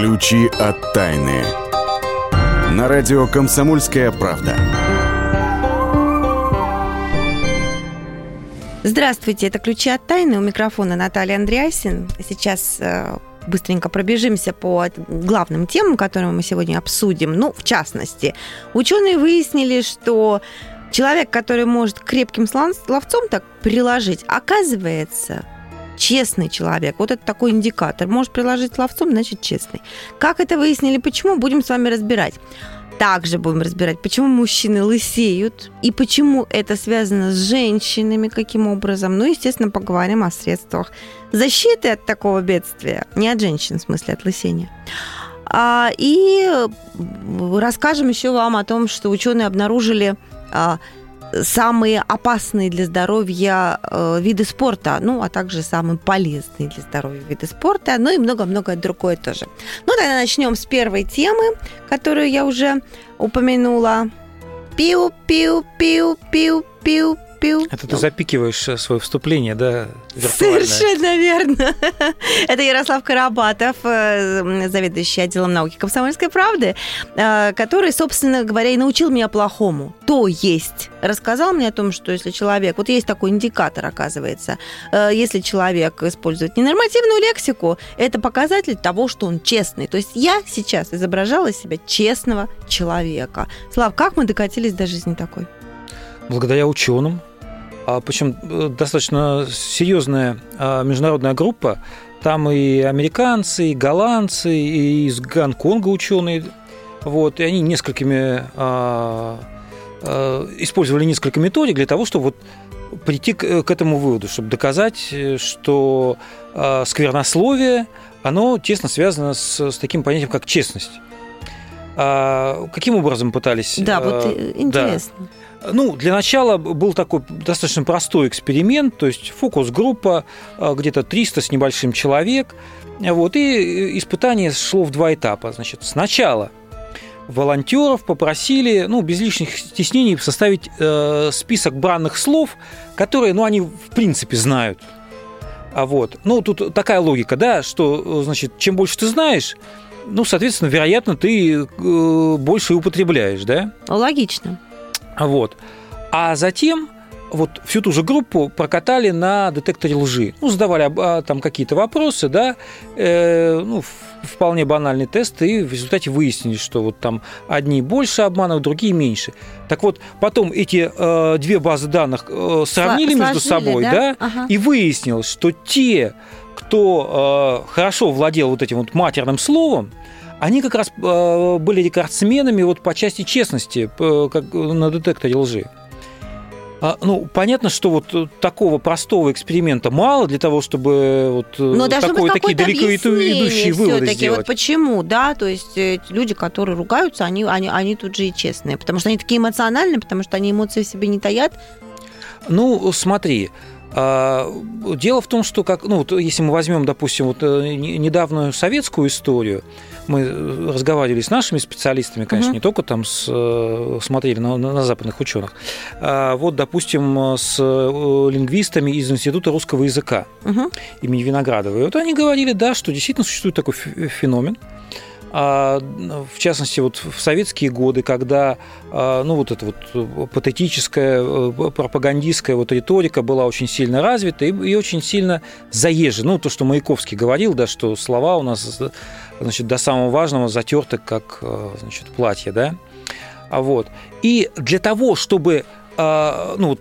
Ключи от тайны. На радио «Комсомольская правда». Здравствуйте, это «Ключи от тайны». У микрофона Наталья Андреасин. Сейчас э, быстренько пробежимся по главным темам, которые мы сегодня обсудим. Ну, в частности, ученые выяснили, что человек, который может крепким словцом так приложить, оказывается, честный человек. Вот это такой индикатор. Может приложить словцом, значит честный. Как это выяснили, почему, будем с вами разбирать. Также будем разбирать, почему мужчины лысеют и почему это связано с женщинами, каким образом. Ну, естественно, поговорим о средствах защиты от такого бедствия. Не от женщин, в смысле, от лысения. А, и расскажем еще вам о том, что ученые обнаружили а, самые опасные для здоровья э, виды спорта, ну, а также самые полезные для здоровья виды спорта, ну и много-много другое тоже. Ну, тогда начнем с первой темы, которую я уже упомянула. Пиу-пиу-пиу-пиу-пиу пил. Это ты запикиваешь э, свое вступление, да? Совершенно верно. Это Ярослав Карабатов, э, заведующий отделом науки комсомольской правды, э, который, собственно говоря, и научил меня плохому. То есть, рассказал мне о том, что если человек, вот есть такой индикатор, оказывается, если человек использует ненормативную лексику, это показатель того, что он честный. То есть я сейчас изображала себя честного человека. Слав, как мы докатились до жизни такой? Благодаря ученым, а причем э, достаточно серьезная а, международная группа. Там и американцы, и голландцы, и из Гонконга ученые. Вот, и они несколькими а, использовали несколько методик для того, чтобы вот прийти к, к этому выводу, чтобы доказать, что а, сквернословие, оно тесно связано с, с таким понятием, как честность. А, каким образом пытались? Да, вот э, интересно. Да. Ну, для начала был такой достаточно простой эксперимент, то есть фокус-группа, а, где-то 300 с небольшим человек, вот, и испытание шло в два этапа. Значит, сначала волонтеров попросили, ну, без лишних стеснений составить э, список бранных слов, которые, ну, они в принципе знают. А вот, ну, тут такая логика, да, что, значит, чем больше ты знаешь, ну, соответственно, вероятно, ты э, больше употребляешь, да? Логично. Вот. А затем вот всю ту же группу прокатали на детекторе лжи. Ну, задавали а, там какие-то вопросы, да, э, ну, вполне банальный тест, и в результате выяснили, что вот там одни больше обманывают, другие меньше. Так вот, потом эти э, две базы данных э, сравнили Сложили, между собой, да, да ага. и выяснилось, что те, кто э, хорошо владел вот этим вот матерным словом, они как раз э, были рекордсменами вот по части честности как на детекторе лжи. А, ну, понятно, что вот такого простого эксперимента мало для того, чтобы вот Но такой, такие далеко идущие выводы сделать. Вот почему, да, то есть э, люди, которые ругаются, они, они, они тут же и честные, потому что они такие эмоциональные, потому что они эмоции в себе не таят. Ну, смотри, Дело в том, что как, ну, вот если мы возьмем, допустим, вот э, недавнюю советскую историю, мы э, разговаривали с нашими специалистами, конечно, угу. не только там с, э, смотрели на, на западных ученых, а вот, допустим, с лингвистами из Института русского языка угу. имени Виноградова. И вот они говорили, да, что действительно существует такой феномен, а, в частности, вот в советские годы, когда а, ну, вот эта вот патетическая, э, пропагандистская вот риторика была очень сильно развита и, и очень сильно заезжена. Ну, то, что Маяковский говорил, да, что слова у нас значит, до самого важного затерты, как э, значит, платье, да. А вот. И для того, чтобы а, ну,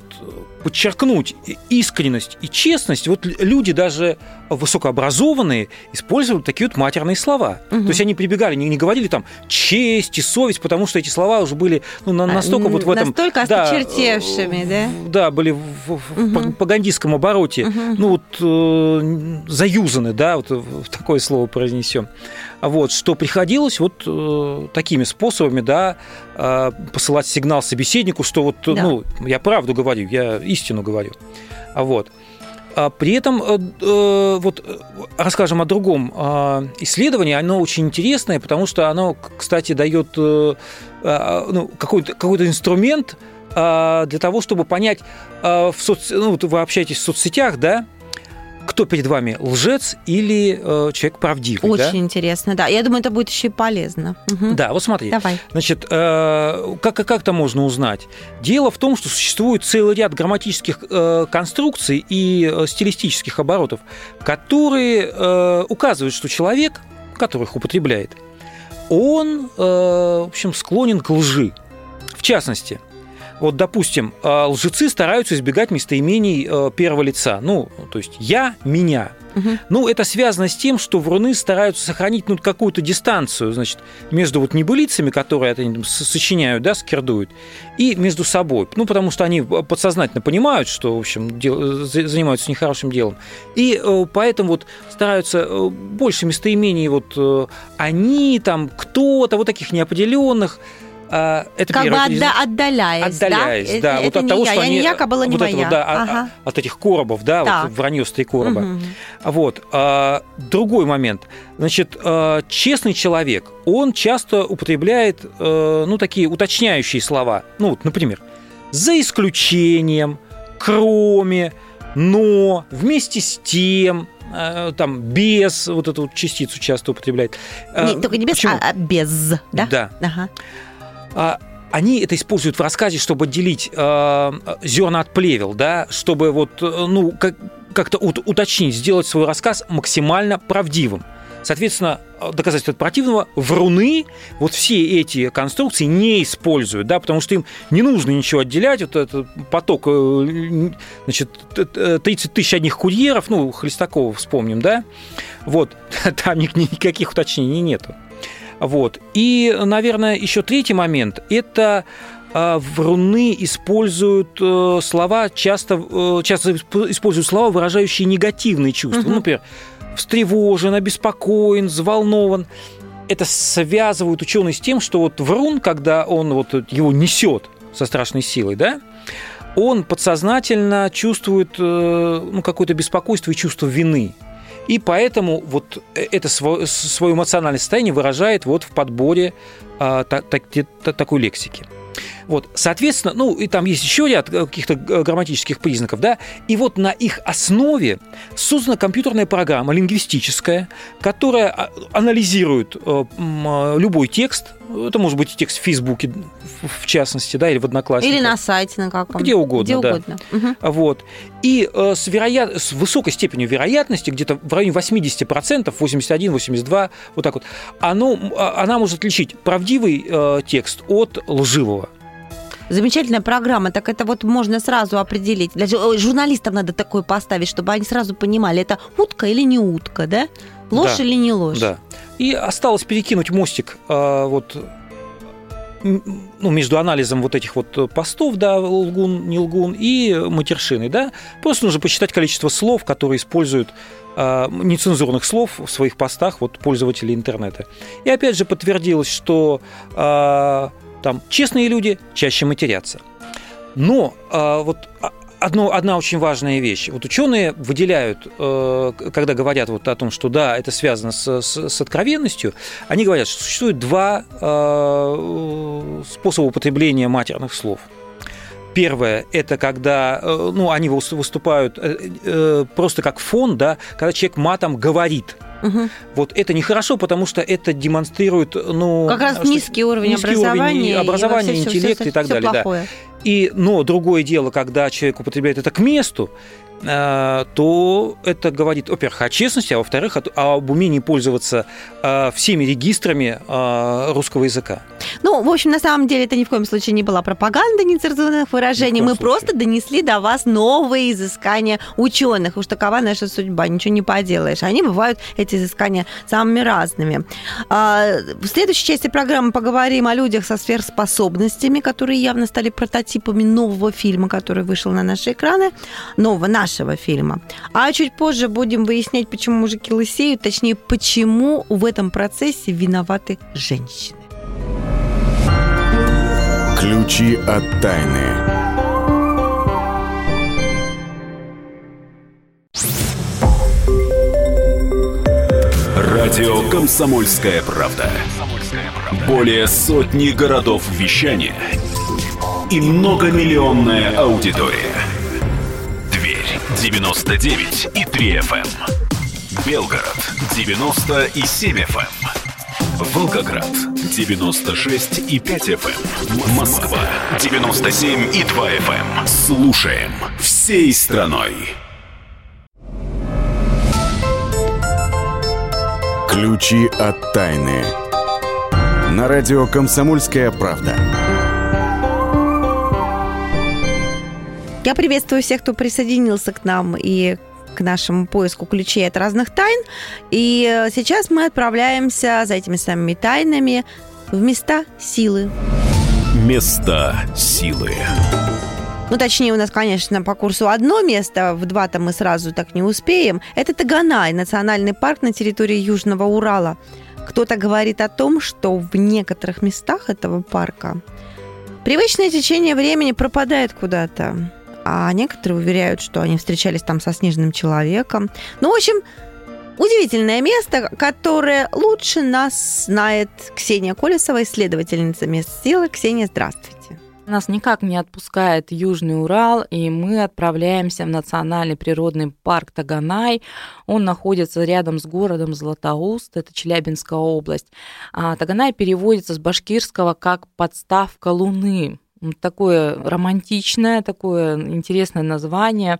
подчеркнуть искренность и честность, вот люди даже высокообразованные использовали такие вот матерные слова. Угу. То есть они прибегали, не, не говорили там честь и совесть, потому что эти слова уже были ну, настолько а, вот в этом... Настолько да, осточертевшими, да? Да, были в, в угу. пропагандистском обороте, угу. ну вот э, заюзаны, да, вот такое слово произнесем вот, что приходилось вот э, такими способами, да, э, посылать сигнал собеседнику, что вот, да. ну, я правду говорю, я истину говорю, вот. А при этом э, э вот расскажем о другом э, исследовании, оно очень интересное, потому что оно, кстати, дает э, э, ну, какой-то какой инструмент э, для того, чтобы понять, э, в соц... ну, вы общаетесь в соцсетях, да, кто перед вами лжец или э, человек правдивый. Очень да? интересно, да. Я думаю, это будет еще и полезно. Угу. Да, вот смотри. Давай. Значит, э, как, как это можно узнать? Дело в том, что существует целый ряд грамматических э, конструкций и э, стилистических оборотов, которые э, указывают, что человек, которых употребляет, он, э, в общем, склонен к лжи. В частности, вот, допустим, э, лжецы стараются избегать местоимений э, первого лица. Ну, то есть я, меня. Угу. Ну, это связано с тем, что вруны стараются сохранить ну, какую-то дистанцию, значит, между вот небылицами, которые они сочиняют, да, скирдуют, и между собой. Ну, потому что они подсознательно понимают, что, в общем, дел, занимаются нехорошим делом. И э, поэтому вот стараются больше местоимений вот они, там, кто-то, вот таких неопределенных, а, это как бы отда- отдаляясь, отдаляясь, да, да, это, вот от того, я. что я они, не кабала не вот моя. Этого, да, ага. от, от этих коробов, да, так. вот три короба. Угу. Вот. А, другой момент. Значит, а, честный человек, он часто употребляет, а, ну, такие уточняющие слова. Ну, вот, например, за исключением, кроме, но, вместе с тем, там без вот эту частицу часто употребляет. Не, только не без, Почему? а без, да? Да. Ага. А, они это используют в рассказе, чтобы отделить э, зерна от плевел, да, чтобы вот, ну, как, как-то уточнить, сделать свой рассказ максимально правдивым. Соответственно, доказательства противного вруны вот все эти конструкции не используют, да, потому что им не нужно ничего отделять. Вот этот поток, значит, 30 тысяч одних курьеров, ну, Хлестакова вспомним, да, вот, там никаких уточнений нету. Вот. И, наверное, еще третий момент – это вруны используют слова, часто, часто используют слова, выражающие негативные чувства. Угу. Ну, например, встревожен, обеспокоен, взволнован. Это связывают ученые с тем, что вот врун, когда он вот его несет со страшной силой, да, он подсознательно чувствует ну, какое-то беспокойство и чувство вины. И поэтому вот это свое, свое эмоциональное состояние выражает вот в подборе а, та, та, та, такой лексики. Вот, соответственно, ну, и там есть еще ряд каких-то грамматических признаков, да, и вот на их основе создана компьютерная программа лингвистическая, которая анализирует любой текст, это может быть текст в Фейсбуке, в частности, да, или в Одноклассниках. Или на сайте на каком Где угодно, Где да. угодно. Угу. Вот. И э, с, вероят... с высокой степенью вероятности, где-то в районе 80%, 81, 82, вот так вот, оно, она может отличить правдивый э, текст от лживого. Замечательная программа. Так это вот можно сразу определить. Даже журналистам надо такое поставить, чтобы они сразу понимали, это утка или не утка, да? Ложь да, или не ложь? Да. И осталось перекинуть мостик э, вот ну, между анализом вот этих вот постов, да, лгун, не лгун, и матершины, да, просто нужно посчитать количество слов, которые используют э, нецензурных слов в своих постах вот пользователи интернета. И опять же подтвердилось, что э, там честные люди чаще матерятся. Но э, вот одно, одна очень важная вещь. Вот ученые выделяют, э, когда говорят вот о том, что да, это связано с, с, с откровенностью, они говорят, что существует два э, способа употребления матерных слов. Первое – это когда ну, они выступают просто как фон, да, когда человек матом говорит – Угу. Вот это нехорошо, потому что это демонстрирует, ну, как раз низкий уровень низкий образования, уровень образования, и интеллекта все, и так все далее. Плохое. Да. И, но другое дело, когда человек употребляет это к месту, то это говорит, во-первых, о честности, а во-вторых, об умении пользоваться всеми регистрами русского языка. Ну, в общем, на самом деле это ни в коем случае не была пропаганда нецензурных выражений. Мы случае. просто донесли до вас новые изыскания ученых. Уж такова наша судьба, ничего не поделаешь. Они бывают, эти изыскания, самыми разными. В следующей части программы поговорим о людях со сверхспособностями, которые явно стали прототипами нового фильма, который вышел на наши экраны. Нового, нашего фильма. А чуть позже будем выяснять, почему мужики лысеют, точнее, почему в этом процессе виноваты женщины. Ключи от тайны. Радио «Комсомольская правда». Более сотни городов вещания – и многомиллионная аудитория. 99 и 3 FM. Белгород 90 и 7 FM. Волгоград 96 и 5 FM. Москва 97 и 2 FM. Слушаем всей страной. Ключи от тайны. На радио «Комсомольская правда». Я приветствую всех, кто присоединился к нам и к нашему поиску ключей от разных тайн. И сейчас мы отправляемся за этими самыми тайнами в места силы. Места силы. Ну, точнее, у нас, конечно, по курсу одно место, в два-то мы сразу так не успеем. Это Таганай, национальный парк на территории Южного Урала. Кто-то говорит о том, что в некоторых местах этого парка привычное течение времени пропадает куда-то а некоторые уверяют, что они встречались там со снежным человеком. Ну, в общем, удивительное место, которое лучше нас знает Ксения Колесова, исследовательница мест силы. Ксения, здравствуйте. Нас никак не отпускает Южный Урал, и мы отправляемся в национальный природный парк Таганай. Он находится рядом с городом Златоуст, это Челябинская область. А Таганай переводится с башкирского как «подставка луны» такое романтичное, такое интересное название.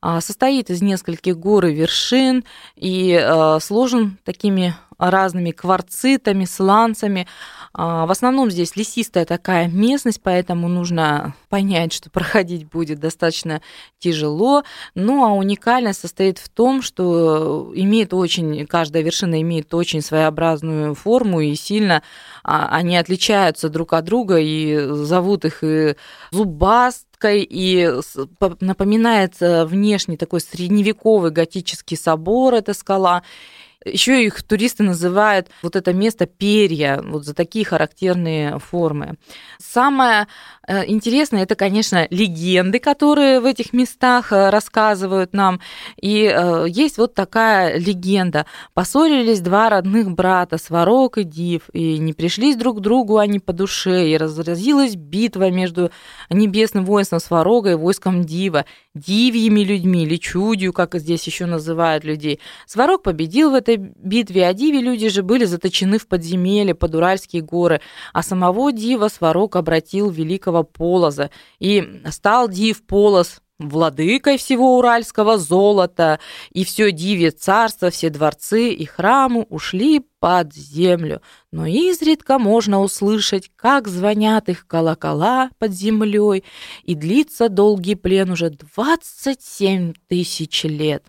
А, состоит из нескольких гор и вершин и а, сложен такими разными кварцитами, сланцами. А, в основном здесь лесистая такая местность, поэтому нужно понять, что проходить будет достаточно тяжело. Ну а уникальность состоит в том, что имеет очень, каждая вершина имеет очень своеобразную форму и сильно они отличаются друг от друга и зовут их и зубаст, и напоминает э, внешне такой средневековый готический собор, эта скала. Еще их туристы называют вот это место перья, вот за такие характерные формы. Самое э, интересное это, конечно, легенды, которые в этих местах э, рассказывают нам. И э, есть вот такая легенда. Поссорились два родных брата, Сварог и Див, и не пришлись друг к другу они по душе, и разразилась битва между небесным воинством Сварога и войском Дива, дивьими людьми или чудью, как здесь еще называют людей. Сварог победил в этой битве о Диве люди же были заточены в подземелье под Уральские горы, а самого Дива Сварог обратил великого Полоза, и стал Див Полоз владыкой всего уральского золота, и все диве царство, все дворцы и храмы ушли под землю. Но изредка можно услышать, как звонят их колокола под землей, и длится долгий плен уже 27 тысяч лет.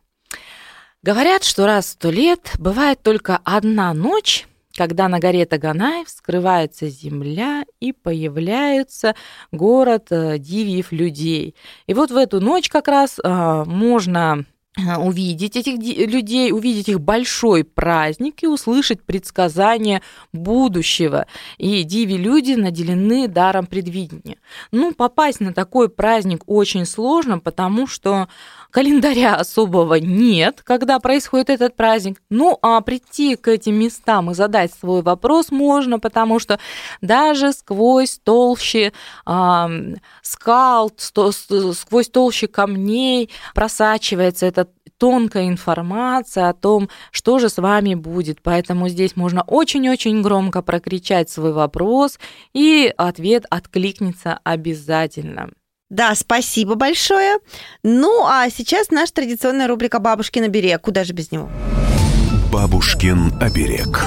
Говорят, что раз в сто лет бывает только одна ночь, когда на горе Таганай вскрывается земля и появляется город э, дивьев людей. И вот в эту ночь как раз э, можно э, увидеть этих людей, увидеть их большой праздник и услышать предсказания будущего. И диви-люди наделены даром предвидения. Ну, попасть на такой праздник очень сложно, потому что Календаря особого нет, когда происходит этот праздник. Ну, а прийти к этим местам и задать свой вопрос можно, потому что даже сквозь толщи э, скал, сквозь толщи камней просачивается эта тонкая информация о том, что же с вами будет. Поэтому здесь можно очень-очень громко прокричать свой вопрос, и ответ откликнется обязательно. Да, спасибо большое. Ну, а сейчас наша традиционная рубрика «Бабушкин оберег». Куда же без него? Бабушкин оберег.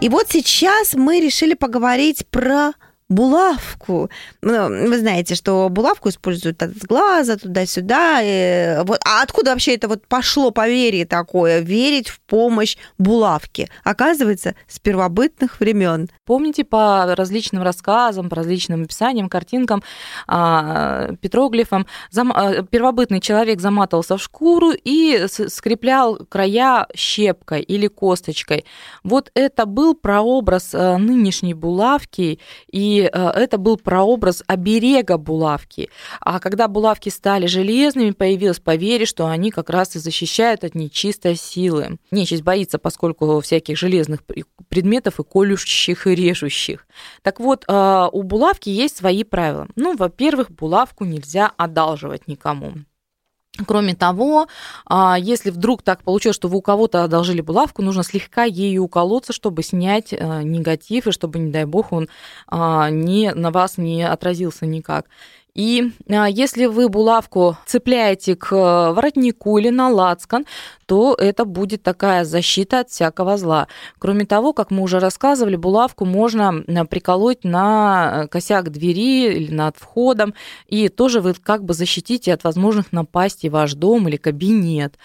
И вот сейчас мы решили поговорить про булавку. Ну, вы знаете, что булавку используют от глаза туда-сюда. И вот. А откуда вообще это вот пошло поверье такое, верить в помощь булавки? Оказывается, с первобытных времен. Помните по различным рассказам, по различным описаниям, картинкам, а, петроглифам, а, первобытный человек заматывался в шкуру и скреплял края щепкой или косточкой. Вот это был прообраз а, нынешней булавки, и это был прообраз оберега булавки. А когда булавки стали железными, появилось поверье, что они как раз и защищают от нечистой силы. Нечисть боится, поскольку всяких железных предметов и колющих, и режущих. Так вот, а, у булавки есть свои правила. Ну, во-первых, булавку нельзя одалживать никому. Кроме того, а, если вдруг так получилось, что вы у кого-то одолжили булавку, нужно слегка ею уколоться, чтобы снять э, негатив, и чтобы, не дай бог, он а, не, на вас не отразился никак. И а, если вы булавку цепляете к э, воротнику или на лацкан, то это будет такая защита от всякого зла. Кроме того, как мы уже рассказывали, булавку можно приколоть на косяк двери или над входом, и тоже вы как бы защитите от возможных напастей ваш дом или кабинет.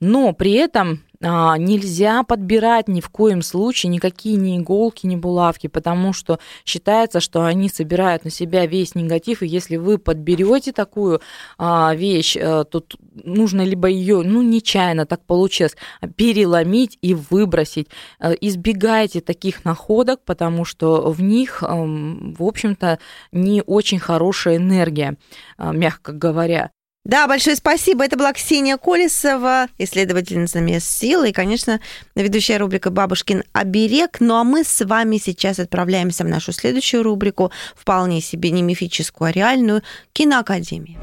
Но при этом а, нельзя подбирать ни в коем случае никакие ни иголки, ни булавки, потому что считается, что они собирают на себя весь негатив, и если вы подберете такую а, вещь, э, то нужно либо ее, ну, нечаянно так получилось, переломить и выбросить. Э, избегайте таких находок, потому что в них, эм, в общем-то, не очень хорошая энергия, э, мягко говоря. Да, большое спасибо. Это была Ксения Колесова, исследовательница мест силы и, конечно, ведущая рубрика «Бабушкин оберег». Ну а мы с вами сейчас отправляемся в нашу следующую рубрику, вполне себе не мифическую, а реальную «Киноакадемию».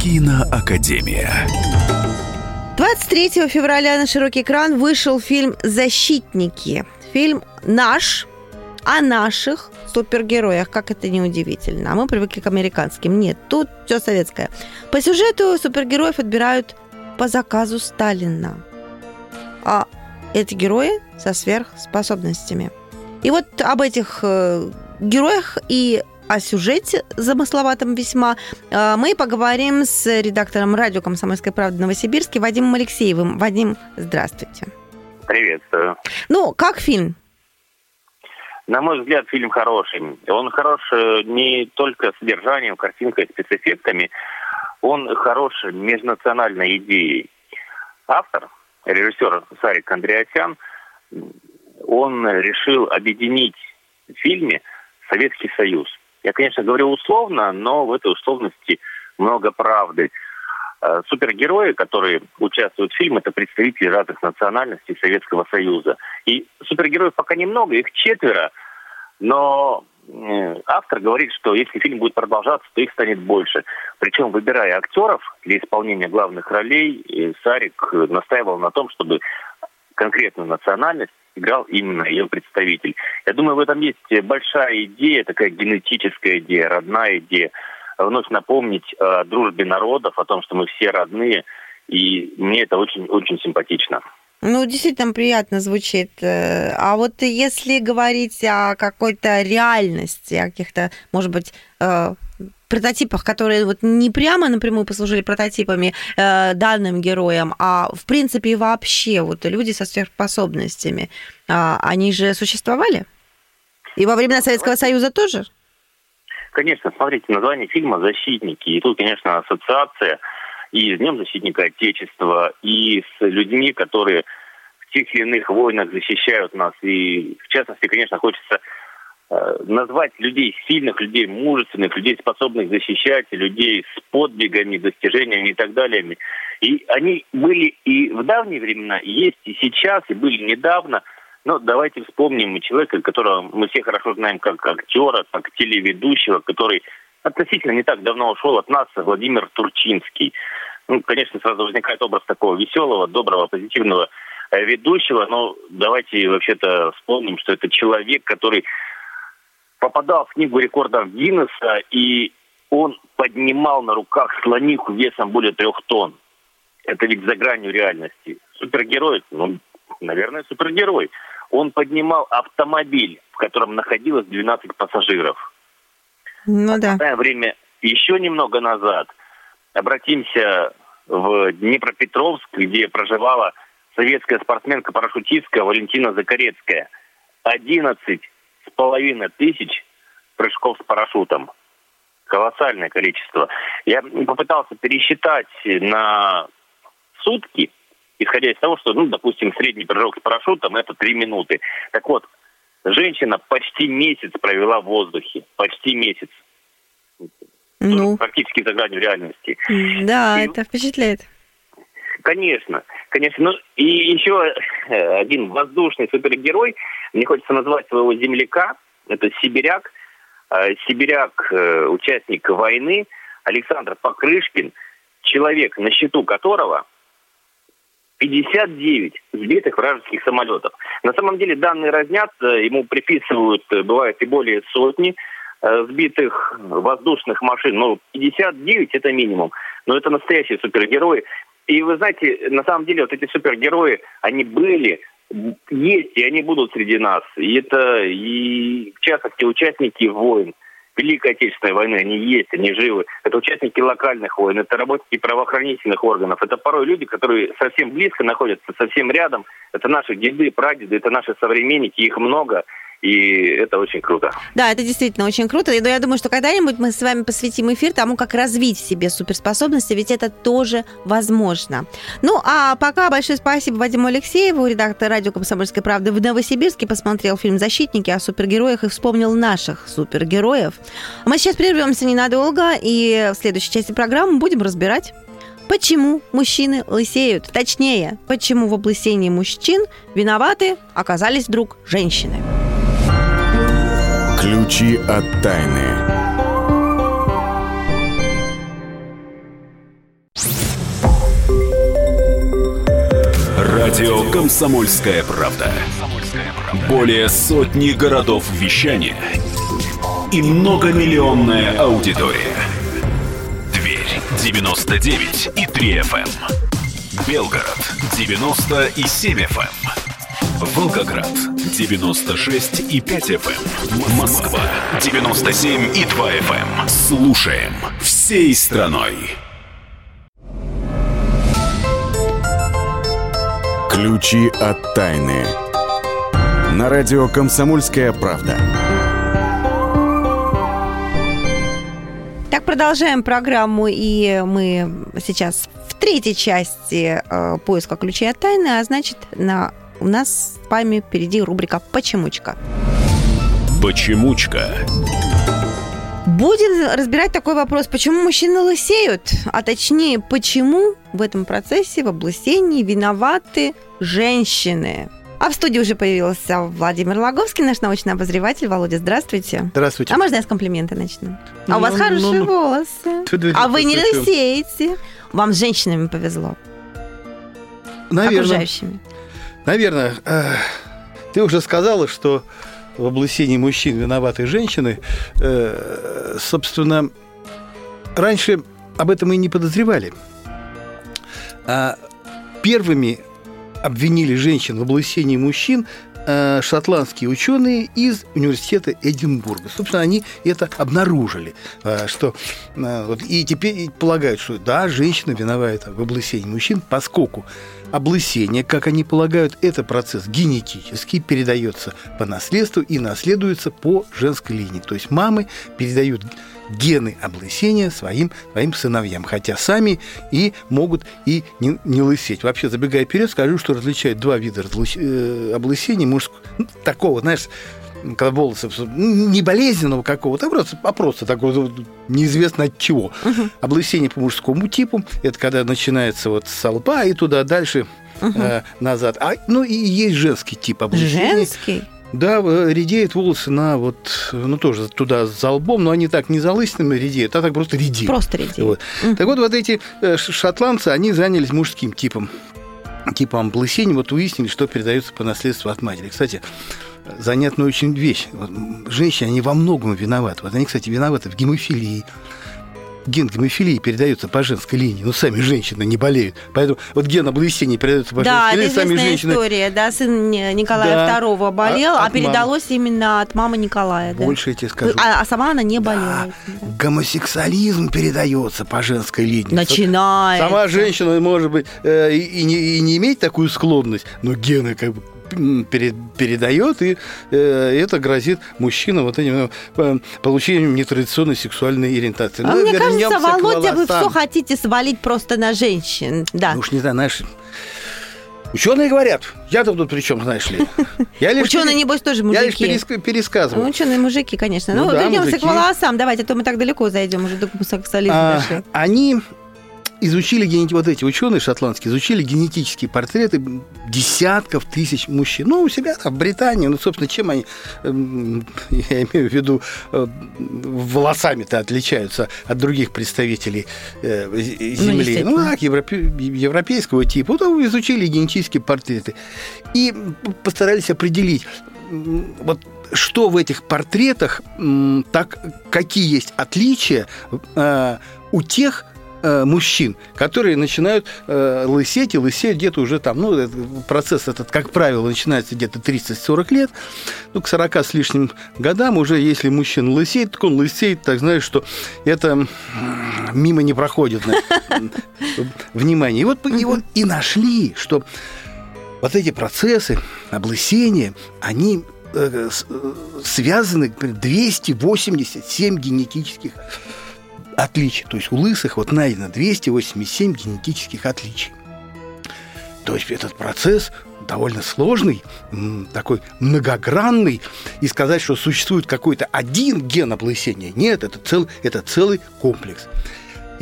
Киноакадемия. 23 февраля на широкий экран вышел фильм «Защитники». Фильм наш, о наших супергероях, как это не удивительно. А мы привыкли к американским. Нет, тут все советское. По сюжету супергероев отбирают по заказу Сталина. А эти герои со сверхспособностями. И вот об этих э, героях и о сюжете замысловатом весьма э, мы поговорим с редактором радио «Комсомольская правда» Новосибирске Вадимом Алексеевым. Вадим, здравствуйте. Приветствую. Ну, как фильм? На мой взгляд, фильм хороший. Он хорош э, не только содержанием, картинкой, спецэффектами, он хорош межнациональной идеей. Автор, режиссер Сарик Андреасян, он решил объединить в фильме Советский Союз. Я, конечно, говорю условно, но в этой условности много правды. Э, супергерои, которые участвуют в фильме, это представители разных национальностей Советского Союза. И супергероев пока немного, их четверо, но э, автор говорит, что если фильм будет продолжаться, то их станет больше. Причем, выбирая актеров для исполнения главных ролей, Сарик настаивал на том, чтобы конкретную национальность играл именно ее представитель. Я думаю, в этом есть большая идея, такая генетическая идея, родная идея – вновь напомнить о дружбе народов, о том, что мы все родные, и мне это очень-очень симпатично. Ну, действительно приятно звучит. Э, а вот если говорить о какой-то реальности, о каких-то, может быть, э, прототипах, которые вот не прямо напрямую послужили прототипами э, данным героям, а в принципе вообще вот люди со сверхспособностями, а, они же существовали? И во времена Советского Союза тоже? Конечно, смотрите, название фильма «Защитники». И тут, конечно, ассоциация и с Днем Защитника Отечества, и с людьми, которые в тех или иных войнах защищают нас. И, в частности, конечно, хочется э, назвать людей сильных, людей мужественных, людей, способных защищать, людей с подвигами, достижениями и так далее. И они были и в давние времена, и есть и сейчас, и были недавно – ну, давайте вспомним человека, которого мы все хорошо знаем как актера, как телеведущего, который относительно не так давно ушел от нас, Владимир Турчинский. Ну, конечно, сразу возникает образ такого веселого, доброго, позитивного э, ведущего, но давайте вообще-то вспомним, что это человек, который попадал в книгу рекордов Гиннесса, и он поднимал на руках слониху весом более трех тонн. Это ведь за гранью реальности. Супергерой, ну, наверное, супергерой он поднимал автомобиль, в котором находилось 12 пассажиров. Ну да. В время еще немного назад обратимся в Днепропетровск, где проживала советская спортсменка-парашютистка Валентина Закарецкая. 11 с половиной тысяч прыжков с парашютом. Колоссальное количество. Я попытался пересчитать на сутки – исходя из того, что, ну, допустим, средний прыжок с парашютом это 3 минуты. Так вот, женщина почти месяц провела в воздухе. Почти месяц. Ну. Практически за гранью реальности. Да, и, это впечатляет. Конечно, конечно. Ну, и еще э, один воздушный супергерой. Мне хочется назвать своего земляка. Это сибиряк. Э, сибиряк, э, участник войны. Александр Покрышкин – человек, на счету которого 59 сбитых вражеских самолетов. На самом деле данные разнятся, ему приписывают, э, бывает и более сотни э, сбитых воздушных машин. Ну, 59 это минимум. Но это настоящие супергерои. И вы знаете, на самом деле вот эти супергерои, они были, есть, и они будут среди нас. И это, и в частности, участники войн. Великой Отечественной войны, они есть, они живы. Это участники локальных войн, это работники правоохранительных органов. Это порой люди, которые совсем близко находятся, совсем рядом. Это наши деды, прадеды, это наши современники, их много и это очень круто. Да, это действительно очень круто. Но я думаю, что когда-нибудь мы с вами посвятим эфир тому, как развить в себе суперспособности, ведь это тоже возможно. Ну, а пока большое спасибо Вадиму Алексееву, редактор радио «Комсомольской правды» в Новосибирске, посмотрел фильм «Защитники» о супергероях и вспомнил наших супергероев. Мы сейчас прервемся ненадолго, и в следующей части программы будем разбирать Почему мужчины лысеют? Точнее, почему в облысении мужчин виноваты оказались вдруг женщины? Ключи от тайны. Радио «Комсомольская правда». Более сотни городов вещания и многомиллионная аудитория. Дверь 99 и 3 FM. эм. Белгород 97 FM. Волгоград 96 и 5 FM. Эм. Москва 97 и 2 FM. Эм. Слушаем всей страной. Ключи от тайны. На радио «Комсомольская правда». Так, продолжаем программу, и мы сейчас в третьей части э, поиска ключей от тайны, а значит, на у нас с вами впереди рубрика «Почемучка». Почемучка. Будем разбирать такой вопрос, почему мужчины лысеют, а точнее, почему в этом процессе, в облысении виноваты женщины. А в студии уже появился Владимир Логовский, наш научный обозреватель. Володя, здравствуйте. Здравствуйте. А можно я с комплимента начну? А у вас Ну, хорошие ну, ну. волосы. Тьфу-тьфу-тьфу, А вы не лысеете. Вам с женщинами повезло. Наверное. Окружающими. Наверное. Ты уже сказала, что в облысении мужчин виноваты женщины. Э, Собственно, раньше об этом и не подозревали. А первыми обвинили женщин в облысении мужчин э, шотландские ученые из университета Эдинбурга. Собственно, они это обнаружили, э, что и теперь полагают, что да, женщина виновата в облысении мужчин, поскольку облысение, как они полагают, это процесс генетический, передается по наследству и наследуется по женской линии. То есть мамы передают гены облысения своим, своим сыновьям, хотя сами и могут и не, не лысеть. Вообще, забегая вперед, скажу, что различают два вида э, облысения мужского, ну, такого, знаешь, когда волосы ну, не болезненного какого-то, а просто, а просто такого вот неизвестно от чего. Облысение по мужскому типу это когда начинается вот с лба и туда дальше э, назад. А, ну и есть женский тип облысения. Женский? Да, э, редеют волосы на вот, ну тоже туда за лбом, но они так не залысинами редеют, а так просто редеют. Просто редеют. Вот. Так вот, вот эти э, шотландцы, они занялись мужским типом типом облысения, вот выяснили, что передается по наследству от матери. Кстати, занятная очень вещь. Вот, женщины, они во многом виноваты. Вот они, кстати, виноваты в гемофилии. Ген гемофилии передается по женской линии, но сами женщины не болеют. Поэтому вот ген облысения передается по Да, женской это линии, сами известная женщины история. Да, сын Ни- Николая Да. II болел, А- а, от передалось именно от мамы Николая. Да? Больше я тебе скажу. А, а сама она не болела. да. Гомосексуализм передается по женской линии. Начинается. Сама женщина может быть э, и, не, и не иметь такую склонность, но гены как бы передает, и э, это грозит мужчинам вот этим э, получением нетрадиционной сексуальной ориентации. А Ну, мне кажется, к Володя, вы все хотите свалить просто на женщин. Да. Ну уж не знаю, знаешь, ученые говорят, я-то тут при чем, знаешь ли? Я лишь Ученые, пере- небось, тоже Я лишь мужики. переск- пересказываю. Ну, Ученые мужики, конечно. Ну Ну, да, вернемся к мужики. волосам. Давайте, а то мы так далеко зайдем, уже до гомосексуализма А, они изучили генети... вот эти ученые шотландские, изучили генетические портреты десятков тысяч мужчин. Ну, у себя там, в Британии, ну, собственно, чем они, эм, я имею в виду, э, волосами-то отличаются от других представителей э, Земли. Ну, ну так, европе... европейского типа. Вот изучили генетические портреты. И постарались определить, вот что в этих портретах, так, какие есть отличия э, у тех э, мужчин, которые начинают э, лысеть, и лысеют где-то уже там, ну, процесс этот, как правило, начинается где-то 30-40 лет, ну, к 40 с лишним годам уже, если мужчина лысеет, так он лысеет, так знаешь, что это мимо не проходит внимание. И вот, и вот и нашли, что вот эти процессы облысения, они э, э, связаны 287 генетических отличий. То есть у лысых вот найдено 287 генетических отличий. То есть этот процесс довольно сложный, такой многогранный, и сказать, что существует какой-то один ген облысения, нет, это, цел, это целый комплекс.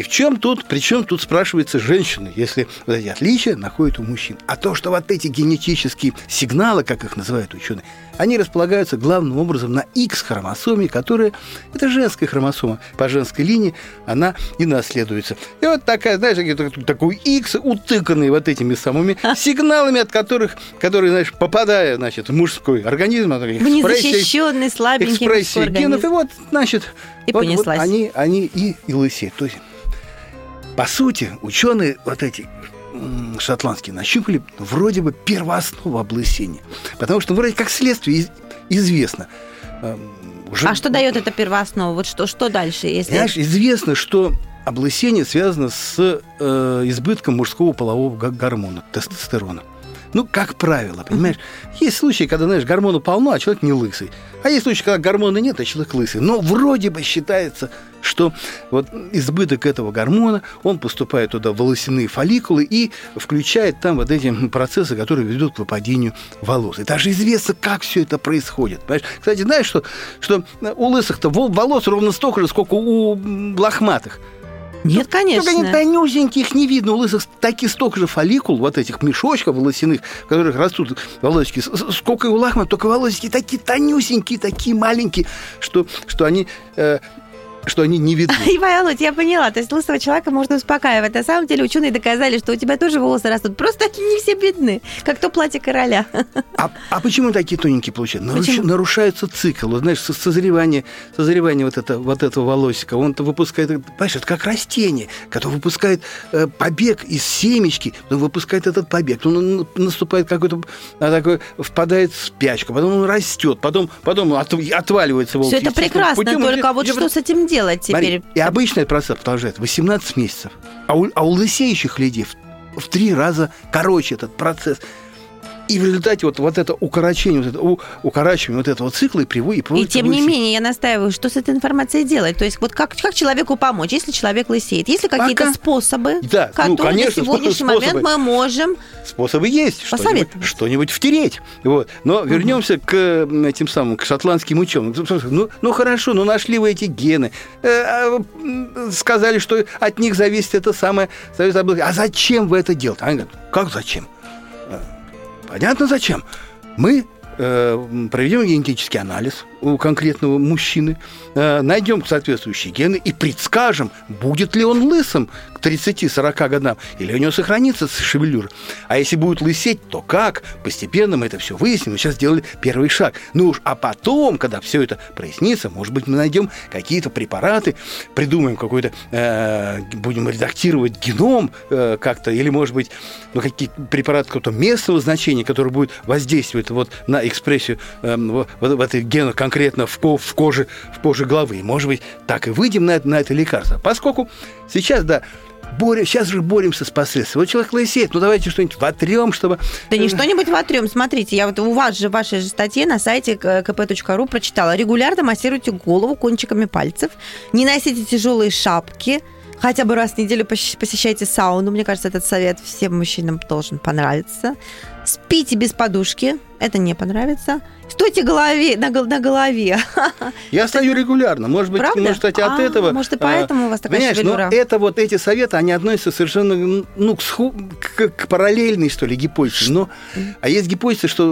И в чем тут, причем тут спрашивается женщины, если вот эти отличия находят у мужчин. А то, что вот эти генетические сигналы, как их называют ученые, они располагаются главным образом на X-хромосоме, которая, это женская хромосома, по женской линии она и наследуется. И вот такая, знаешь, такой X, утыканный вот этими самыми сигналами, от которых, которые, знаешь, попадая, значит, в мужской организм, в незащищенный, слабенький экспрессии генов, и вот, значит, и вот, вот они, они и, и лысеют. То есть по сути, ученые вот эти шотландские нащупали вроде бы первооснову облысения. Потому что вроде как следствие известно. Эм, уже... А что дает эта первооснова? Вот что, что дальше? Если... Знаешь, известно, что облысение связано с э, избытком мужского полового гормона, тестостерона. Ну, как правило, понимаешь? Есть случаи, когда, знаешь, гормона полно, а человек не лысый. А есть случаи, когда гормона нет, а человек лысый. Но вроде бы считается, что вот избыток этого гормона, он поступает туда в волосяные фолликулы и включает там вот эти процессы, которые ведут к выпадению волос. И даже известно, как все это происходит. Понимаешь? Кстати, знаешь, что, что у лысых-то волос ровно столько же, сколько у лохматых. Нет, конечно. Только они тонюсенькие, их не видно. У лысых таких столько же фолликул, вот этих мешочков волосяных, в которых растут волосики. Сколько и у лахма, только волосики такие тонюсенькие, такие маленькие, что, что они э, что они не видны. И, Володь, я поняла. То есть лысого человека можно успокаивать. На самом деле ученые доказали, что у тебя тоже волосы растут. Просто они не все бедны, как то платье короля. А, а почему такие тоненькие получаются? Наруш, нарушается цикл. Вот, знаешь, созревание, созревание вот, это, вот этого волосика. Он выпускает, понимаешь, это как растение, которое выпускает э, побег из семечки, он выпускает этот побег. Он наступает какой-то а, такой, впадает в спячку, потом он растет, потом, потом от, отваливается волос. Все это прекрасно, путем, только вот что с этим делать теперь? Смотри, и обычно этот процесс продолжает 18 месяцев. А у, а у лысеющих людей в, в три раза короче этот процесс. И в результате вот, вот это укорочение, вот это, у, укорачивание вот этого цикла и приводит... И, и тем не менее, я настаиваю, что с этой информацией делать? То есть вот как, как человеку помочь, если человек лысеет? Есть ли какие-то Пока... способы, да, которые ну, конечно, на сегодняшний способы. момент мы можем Способы есть, что-нибудь, что-нибудь втереть. Вот. Но вернемся к этим самым, к шотландским ученым. Ну, ну хорошо, ну нашли вы эти гены. Э, а, сказали, что от них зависит это самое... А зачем вы это делаете? Они говорят, как зачем? Понятно зачем. Мы э, проведем генетический анализ у конкретного мужчины, э, найдем соответствующие гены и предскажем, будет ли он лысым к 30-40 годам, или у него сохранится шевелюра. А если будет лысеть, то как? Постепенно мы это все выясним. Мы сейчас сделали первый шаг. Ну уж, а потом, когда все это прояснится, может быть, мы найдем какие-то препараты, придумаем какой-то, э, будем редактировать геном э, как-то, или, может быть, ну, какие препараты какого-то местного значения, который будет воздействовать вот на экспрессию э, в, в этих генах конкретно в, ко, в, коже, в коже головы. Может быть, так и выйдем на, на это лекарство. Поскольку сейчас, да, борем, сейчас же боремся с последствиями. Вот человек лысеет, ну давайте что-нибудь вотрем, чтобы... Да не что-нибудь вотрем. Смотрите, я вот у вас же в вашей же статье на сайте kp.ru прочитала. Регулярно массируйте голову кончиками пальцев, не носите тяжелые шапки, Хотя бы раз в неделю посещайте сауну. Мне кажется, этот совет всем мужчинам должен понравиться. Спите без подушки это не понравится. Стойте голове, на, на голове. Я стою регулярно. Может быть, Правда? может, кстати, от А, этого... может, и поэтому у вас такая понимаешь, шевелюра. но это вот эти советы, они относятся совершенно ну, к, сху- к- к параллельной, что ли, гипотезе. Но, а есть гипотеза, что,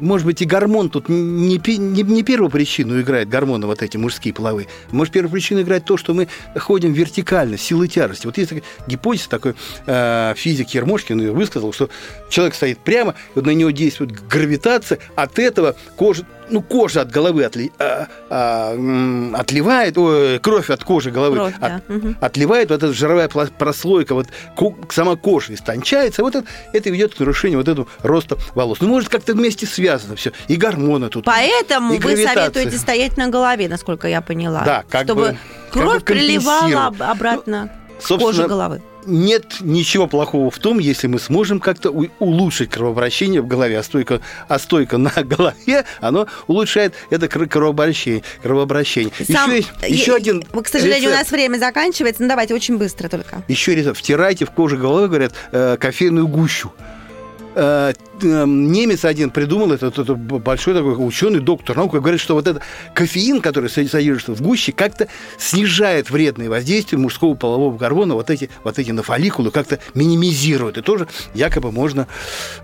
может быть, и гормон тут не, не, не первую причину играет, гормоны вот эти мужские половые. Может, первую причину играет то, что мы ходим вертикально, силы тяжести. Вот есть такая гипотеза, такой э, физик Ермошкин высказал, что человек стоит прямо, и вот на него действует гравитация, от этого кожа, ну, кожа от головы отли- а, а, отливает, ой, кровь от кожи головы Кровь, да. от- Мгм. отливает, вот эта жировая прослойка, вот сама кожа истончается, вот это, это ведет к нарушению вот этого роста волос. Ну, может, как-то вместе связано все. И гормоны тут. Поэтому и вы советуете стоять на голове, насколько я поняла. Да, как чтобы бы- как кровь бы компенсировать. приливала об- обратно к коже головы. Нет ничего плохого в том, если мы сможем как-то у- улучшить кровообращение в голове, а стойка, а стойка на голове, оно улучшает это кр- кровообращение. кровообращение. Сам- еще, есть- еще один К сожалению, у рецепт. нас время заканчивается. Ну, давайте очень быстро только. Еще рецепт. Втирайте в кожу головы, говорят, э, кофейную гущу. Э, э, немец один придумал это, это большой такой ученый, доктор наук, говорит, что вот этот кофеин, который со- содержится в гуще, как-то снижает вредные воздействия мужского полового гормона, вот эти, вот эти на фолликулы как-то минимизирует. И тоже якобы можно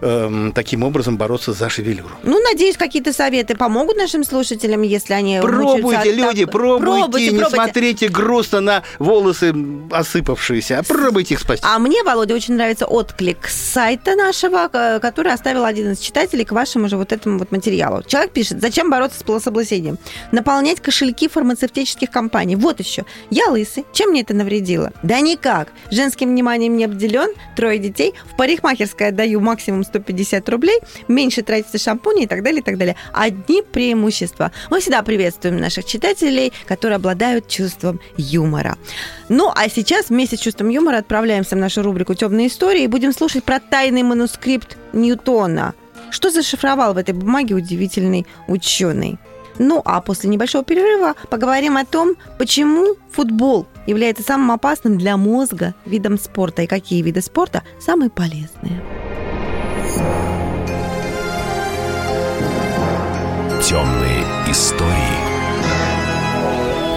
эм, таким образом бороться за шевелюру. Ну, надеюсь, какие-то советы помогут нашим слушателям, если они Пробуйте, люди, так- пробуйте, не пробуйте. смотрите грустно на волосы осыпавшиеся, а пробуйте их спасти. А мне, Володя, очень нравится отклик с сайта нашего, э, который оставил один из читателей к вашему же вот этому вот материалу. Человек пишет, зачем бороться с полособлачением? Наполнять кошельки фармацевтических компаний. Вот еще. Я лысый. Чем мне это навредило? Да никак. Женским вниманием не обделен, трое детей. В парикмахерской отдаю максимум 150 рублей, меньше тратится шампуня и так далее, и так далее. Одни преимущества. Мы всегда приветствуем наших читателей, которые обладают чувством юмора. Ну, а сейчас вместе с чувством юмора отправляемся в нашу рубрику «Темные истории» и будем слушать про тайный манускрипт Ньютона. Что зашифровал в этой бумаге удивительный ученый? Ну, а после небольшого перерыва поговорим о том, почему футбол является самым опасным для мозга видом спорта и какие виды спорта самые полезные. Темные истории.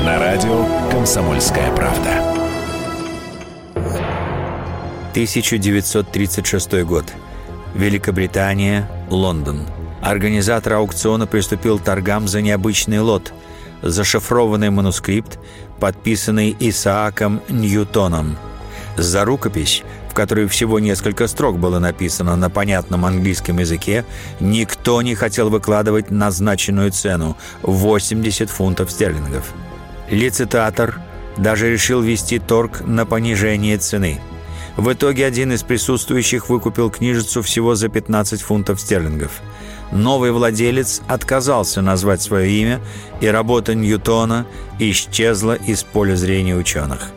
На радио «Комсомольская правда». 1936 год. Великобритания, Лондон. Организатор аукциона приступил к торгам за необычный лот – зашифрованный манускрипт, подписанный Исааком Ньютоном. За рукопись, в которой всего несколько строк было написано на понятном английском языке, никто не хотел выкладывать назначенную цену – 80 фунтов стерлингов. Лицитатор даже решил вести торг на понижение цены. В итоге один из присутствующих выкупил книжицу всего за 15 фунтов стерлингов. Новый владелец отказался назвать свое имя, и работа Ньютона исчезла из поля зрения ученых.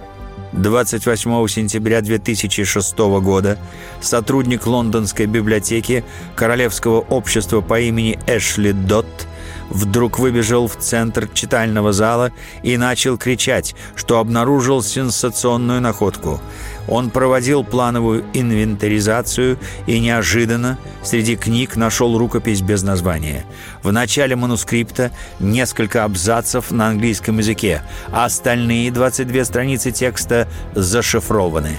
28 сентября 2006 года сотрудник лондонской библиотеки Королевского общества по имени Эшли Дотт вдруг выбежал в центр читального зала и начал кричать, что обнаружил сенсационную находку. Он проводил плановую инвентаризацию и неожиданно среди книг нашел рукопись без названия. В начале манускрипта несколько абзацев на английском языке, а остальные 22 страницы текста зашифрованы.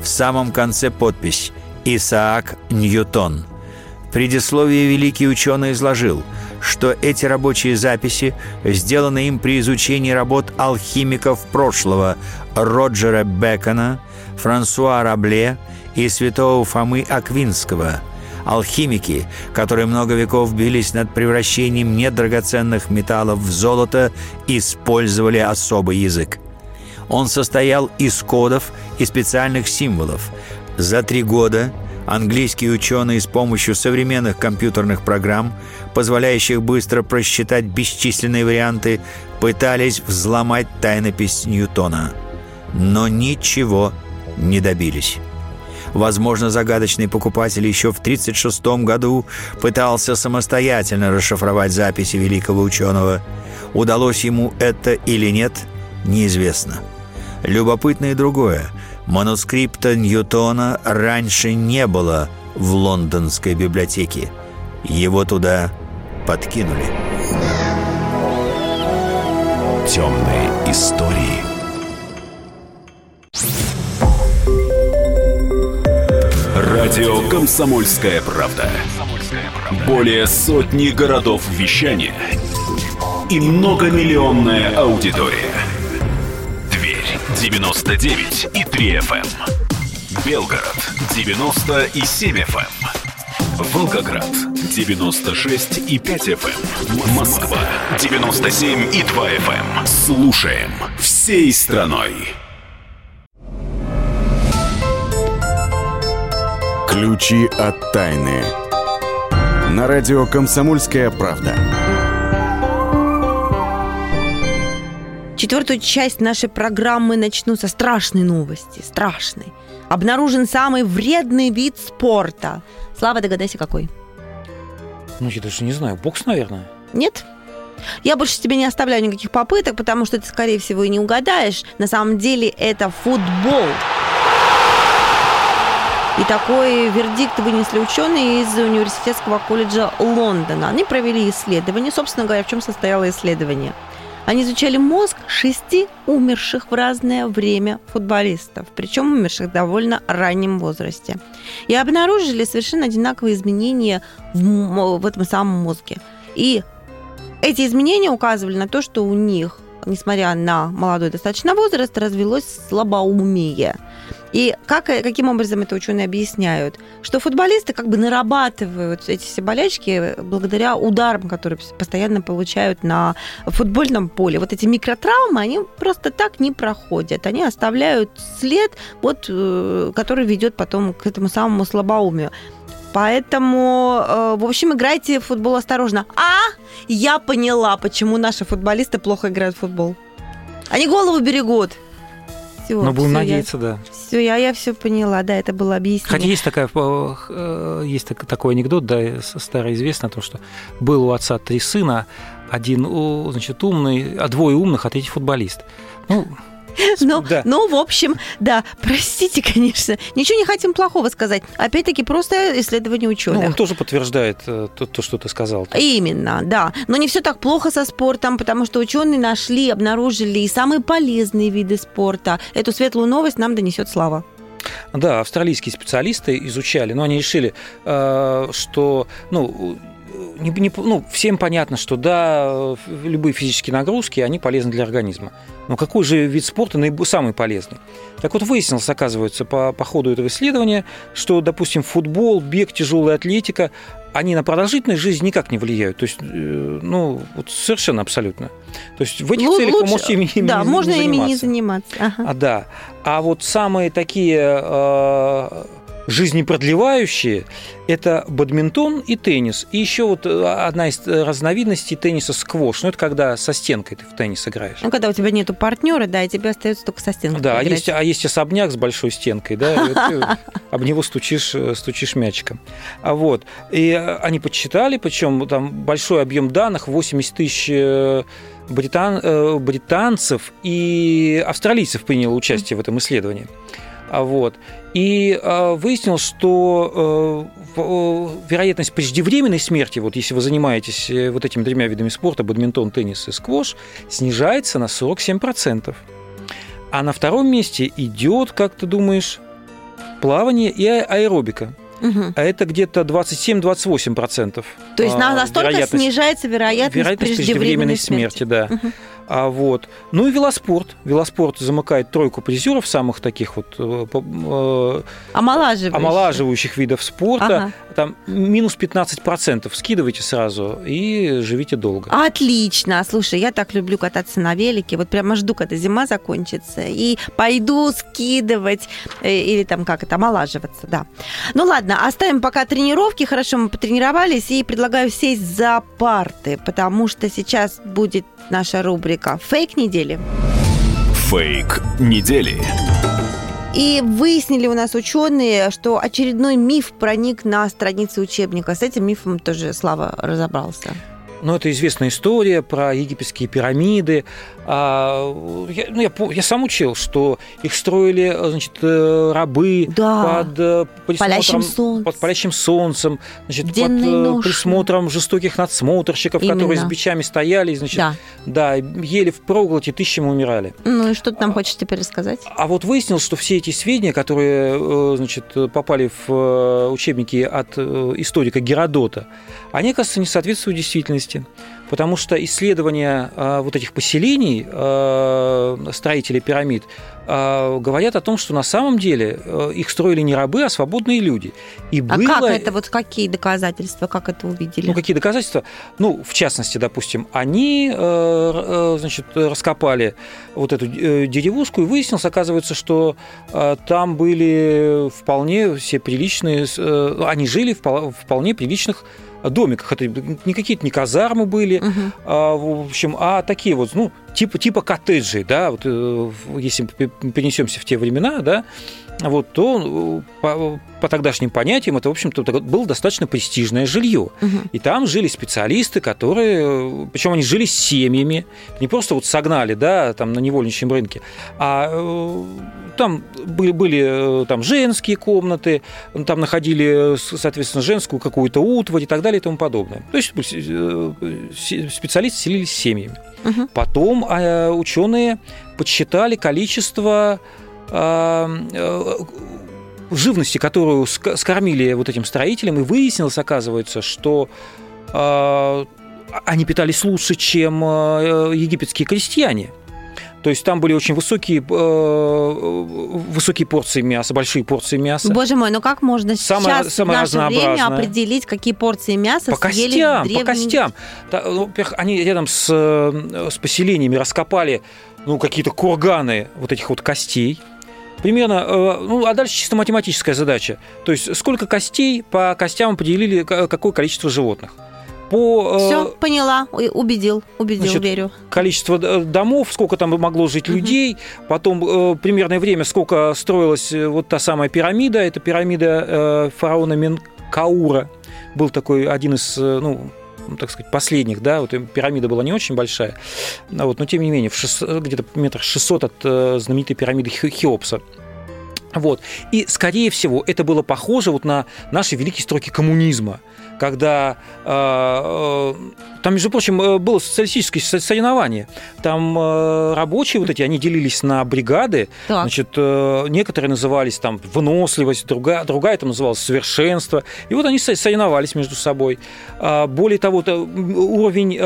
В самом конце подпись «Исаак Ньютон». В предисловии великий ученый изложил, что эти рабочие записи сделаны им при изучении работ алхимиков прошлого Роджера Бекона, Франсуа Рабле и святого Фомы Аквинского – Алхимики, которые много веков бились над превращением недрагоценных металлов в золото, использовали особый язык. Он состоял из кодов и специальных символов. За три года английские ученые с помощью современных компьютерных программ, позволяющих быстро просчитать бесчисленные варианты, пытались взломать тайнопись Ньютона. Но ничего не добились. Возможно, загадочный покупатель еще в 1936 году пытался самостоятельно расшифровать записи великого ученого. Удалось ему это или нет, неизвестно. Любопытно и другое. Манускрипта Ньютона раньше не было в лондонской библиотеке. Его туда подкинули. Темные истории. Радио «Комсомольская правда». Более сотни городов вещания и многомиллионная аудитория. Тверь 99 и 3 FM. эм. Белгород 90 и 7 FM. Волгоград 96 и 5 FM. Москва 97 и 2 FM. Слушаем всей страной. Ключи от тайны. На радио «Комсомольская правда». Четвертую часть нашей программы начну со страшной новости. Страшной. Обнаружен самый вредный вид спорта. Слава, догадайся, какой? Ну, я даже не знаю. Бокс, наверное. Нет? Я больше тебе не оставляю никаких попыток, потому что ты, скорее всего, и не угадаешь. На самом деле это футбол. И такой вердикт вынесли ученые из Университетского колледжа Лондона. Они провели исследование. Собственно говоря, в чем состояло исследование? Они изучали мозг шести умерших в разное время футболистов, причем умерших в довольно раннем возрасте. И обнаружили совершенно одинаковые изменения в, в этом самом мозге. И эти изменения указывали на то, что у них, несмотря на молодой достаточно возраст, развелось слабоумие. И как, каким образом это ученые объясняют? Что футболисты как бы нарабатывают эти все болячки благодаря ударам, которые постоянно получают на футбольном поле. Вот эти микротравмы, они просто так не проходят. Они оставляют след, вот, э, который ведет потом к этому самому слабоумию. Поэтому, э, в общем, играйте в футбол осторожно. А, я поняла, почему наши футболисты плохо играют в футбол. Они голову берегут. Всё, Но будем всё, надеяться, да. Все, я, я все поняла, да, это было объяснение. Хотя есть, такая, э, есть так- такой анекдот, да, старый известный, о том, что был у отца три сына, один значит, умный, а двое умных, а третий футболист. Ну, Ну, Да. ну, в общем, да, простите, конечно. Ничего не хотим плохого сказать. Опять-таки, просто исследование ну, ученых. он тоже подтверждает э, то, то, что ты сказал. Именно, да. Но не все так плохо со спортом, потому что ученые нашли, обнаружили и самые полезные виды спорта. Эту светлую новость нам донесет Слава. Да, австралийские специалисты изучали, но они решили, э, что, ну, не, не- ну, всем понятно, что да, любые физические нагрузки, они полезны для организма. Но какой же вид спорта наиб- самый полезный? Так вот, выяснилось, оказывается, по, по ходу этого исследования, что, допустим, футбол, бег, тяжелая атлетика, они на продолжительность жизни никак не влияют. То есть, э, ну, вот совершенно абсолютно. То есть в этих Лу- целях вы лучше- можете ими, ими да, не- можно не ими не заниматься. заниматься. Ага. А, да. А вот самые такие э, жизнепродлевающие – это бадминтон и теннис. И еще вот э, одна из разновидностей тенниса сквош. Ну, это когда со стенкой ты в теннис играешь. Ну, когда у тебя нету партнера, да, и тебе остается только со стенкой Да, а есть, а есть особняк с большой стенкой, да, и вот ты об него стучишь, э, стучишь мячиком. А вот, и э, они подсчитали, причем там большой объем данных, 80 тысяч э, британ, э, британцев и австралийцев приняло участие в этом исследовании. А вот. И э, выяснилось, что э, вероятность преждевременной смерти, вот если вы занимаетесь э, вот этими тремя видами спорта, бадминтон, теннис и сквош, снижается на 47%. А на втором месте идет, как ты думаешь, плавание и а- аэробика. Мгм. А это где-то 27-28%. То есть на- а, настолько вероятность- снижается вероятность, вероятность преждевременной смерти, да. Мгм. А вот. Ну и велоспорт. Велоспорт замыкает тройку призеров самых таких вот э, э, Омолаживающий. омолаживающих видов спорта. Ага. Там минус 15%. Скидывайте сразу и живите долго. Отлично. Слушай, я так люблю кататься на велике. Вот прямо жду, когда зима закончится. И пойду скидывать э, или там как это, омолаживаться, да. Ну ладно, оставим пока тренировки. Хорошо, мы потренировались. И предлагаю сесть за парты, потому что сейчас будет наша рубрика «Фейк недели». Фейк недели. И выяснили у нас ученые, что очередной миф проник на страницы учебника. С этим мифом тоже Слава разобрался. Ну, это известная история про египетские пирамиды. А, я, ну, я, я сам учил, что их строили значит, э, рабы Да. под, э, Палящим присмотром, солнцем. под палящим солнцем, значит, под Денной э, ношей. присмотром жестоких надсмотрщиков, которые с Именно. бичами стояли, значит, Да. да, ели в проголоде, тысячами умирали. Ну и что ты нам хочешь теперь рассказать? А вот выяснилось, что все эти сведения, которые значит, попали в учебники от историка Геродота, они, оказывается, не соответствуют действительности. Потому что исследования э, вот этих поселений э, строителей пирамид э, говорят о том, что на самом деле их строили не рабы, а свободные люди. И А было... как это, вот какие доказательства, как это увидели? Ну, какие доказательства? Ну, в частности, допустим, они, значит, раскопали вот эту деревушку, и выяснилось, оказывается, что там были вполне все приличные, они жили в пол- вполне приличных домиках. Это не какие-то не казармы были, Мгм. а, в общем, а такие вот, ну, типа, типа коттеджей, да, вот, э, если перенесемся в те времена, да, вот, то э, по, по тогдашним понятиям это, в общем-то, было достаточно престижное жилье. Мгм. И там жили специалисты, которые, причем они жили с семьями, не просто вот согнали, да, там на невольничьем рынке, а э, там были, были э, там женские комнаты, там находили, с- соответственно, женскую какую-то утварь и так далее и тому подобное. То есть э, специалисты селились с семьями. Мгм. Потом э, ученые подсчитали количество э, э, живности, которую скормили вот этим строителям, и выяснилось, оказывается, что э, они питались лучше, чем э, египетские крестьяне. То есть там были очень высокие, э, высокие порции мяса, большие порции мяса. Боже мой, ну как можно Самое- сейчас самое в наше время определить, какие порции мяса По съели костям, по древние- костям. Та- ну, во-первых, они рядом с, э, с поселениями раскопали ну, какие-то курганы вот этих вот костей. Примерно, э, ну, а дальше чисто математическая задача. То есть сколько костей по костям поделили ка- какое количество животных. По э, Все, поняла, убедил, убедил, Значит, верю. количество э, домов, сколько там могло жить Мгм. людей, потом э, примерное время, сколько строилась вот та самая пирамида, это пирамида фараона Менкаура, был такой один из, ну, так сказать, последних, да, вот пирамида была не очень большая, вот, но тем не менее, в где-то метрах 600 от знаменитой пирамиды Хе- Хеопса. Вот. И, скорее всего, это было похоже вот на наши великие строки коммунизма, когда э, э, там, между прочим, э, было социалистическое со- соревнование. Там э, рабочие вот эти, они делились на бригады. Так. Значит, э, некоторые назывались там выносливость, другая, другая там называлась совершенство. И вот они со- соревновались между собой. А, Более того, то, м, уровень э,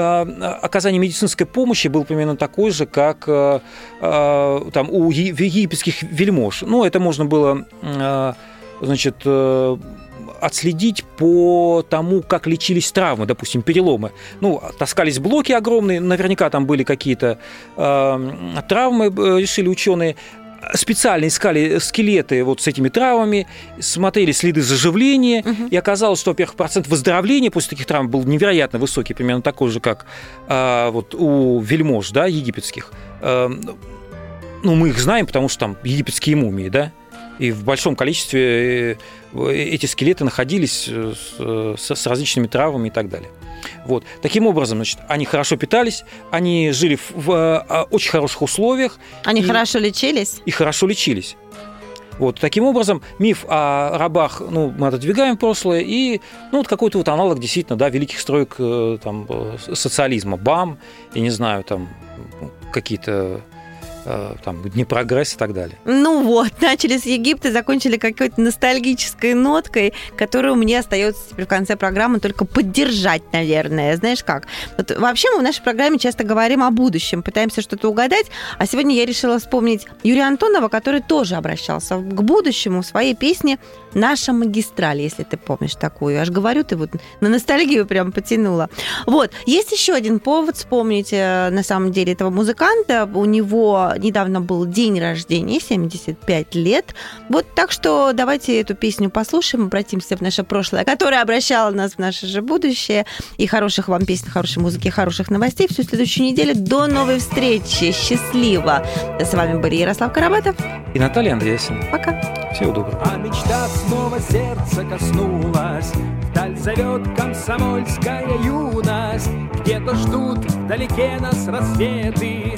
оказания медицинской помощи был примерно такой же, как э, э, там у египетских вельмож. Ну, это можно было, э, значит, э, отследить по тому, как лечились травмы, допустим, переломы. Ну, таскались блоки огромные, наверняка там были какие-то э, травмы, э, решили ученые. Специально искали скелеты вот с этими травмами, смотрели следы заживления, Мгм. и оказалось, что, во-первых, процент выздоровления после таких травм был невероятно высокий, примерно такой же, как а, вот у вельмож, да, египетских. Э, ну, мы их знаем, потому что там египетские мумии, да, и в большом количестве э, эти скелеты находились э, с, с различными травмами и так далее. Вот. Таким образом, значит, они хорошо питались, они жили в, в, э, очень хороших условиях Они и- хорошо лечились? и хорошо лечились. Вот, таким образом, миф о рабах ну, мы отодвигаем в прошлое, и ну, вот какой-то вот аналог действительно да, великих строек э, там, э, социализма, БАМ, я не знаю, там какие-то э, там, Днепрогресс и так далее. Ну вот, начали с Египта, закончили какой-то ностальгической ноткой, которую мне остается в конце программы только поддержать, наверное. Знаешь как? Вот вообще мы в нашей программе часто говорим о будущем, пытаемся что-то угадать, а сегодня я решила вспомнить Юрия Антонова, который тоже обращался к будущему в своей песне «Наша магистраль», если ты помнишь такую. Аж говорю, ты вот на ностальгию прям потянула. Вот. Есть еще один повод вспомнить, э, на самом деле, этого музыканта. У него недавно был день рождения, 75 лет. Вот так что давайте эту песню послушаем, обратимся в наше прошлое, которое обращало нас в наше же будущее. И хороших вам песен, хорошей музыки, хороших новостей всю следующую неделю. До новой встречи. Счастливо. С вами были Ярослав Карабатов. И Наталья Андреасин. Пока. Всего доброго. А мечта снова сердце коснулась. Вдаль зовет комсомольская юность. Где-то ждут вдалеке нас рассветы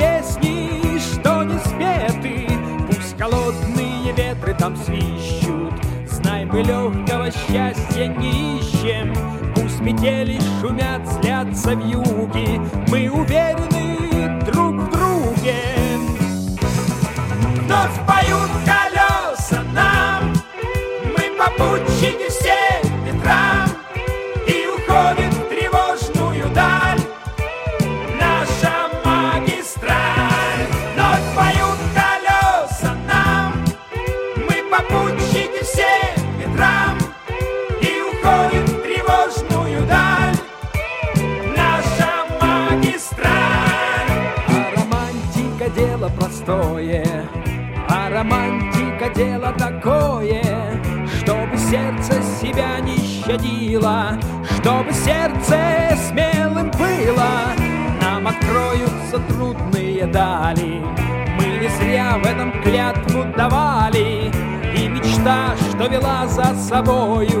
песни, что не спеты. Пусть холодные ветры там свищут, Знай, мы легкого счастья не ищем. Пусть метели шумят, злятся в юге, Мы уверены друг в друге. Вновь поют колеса нам, Мы попутчики все за собою.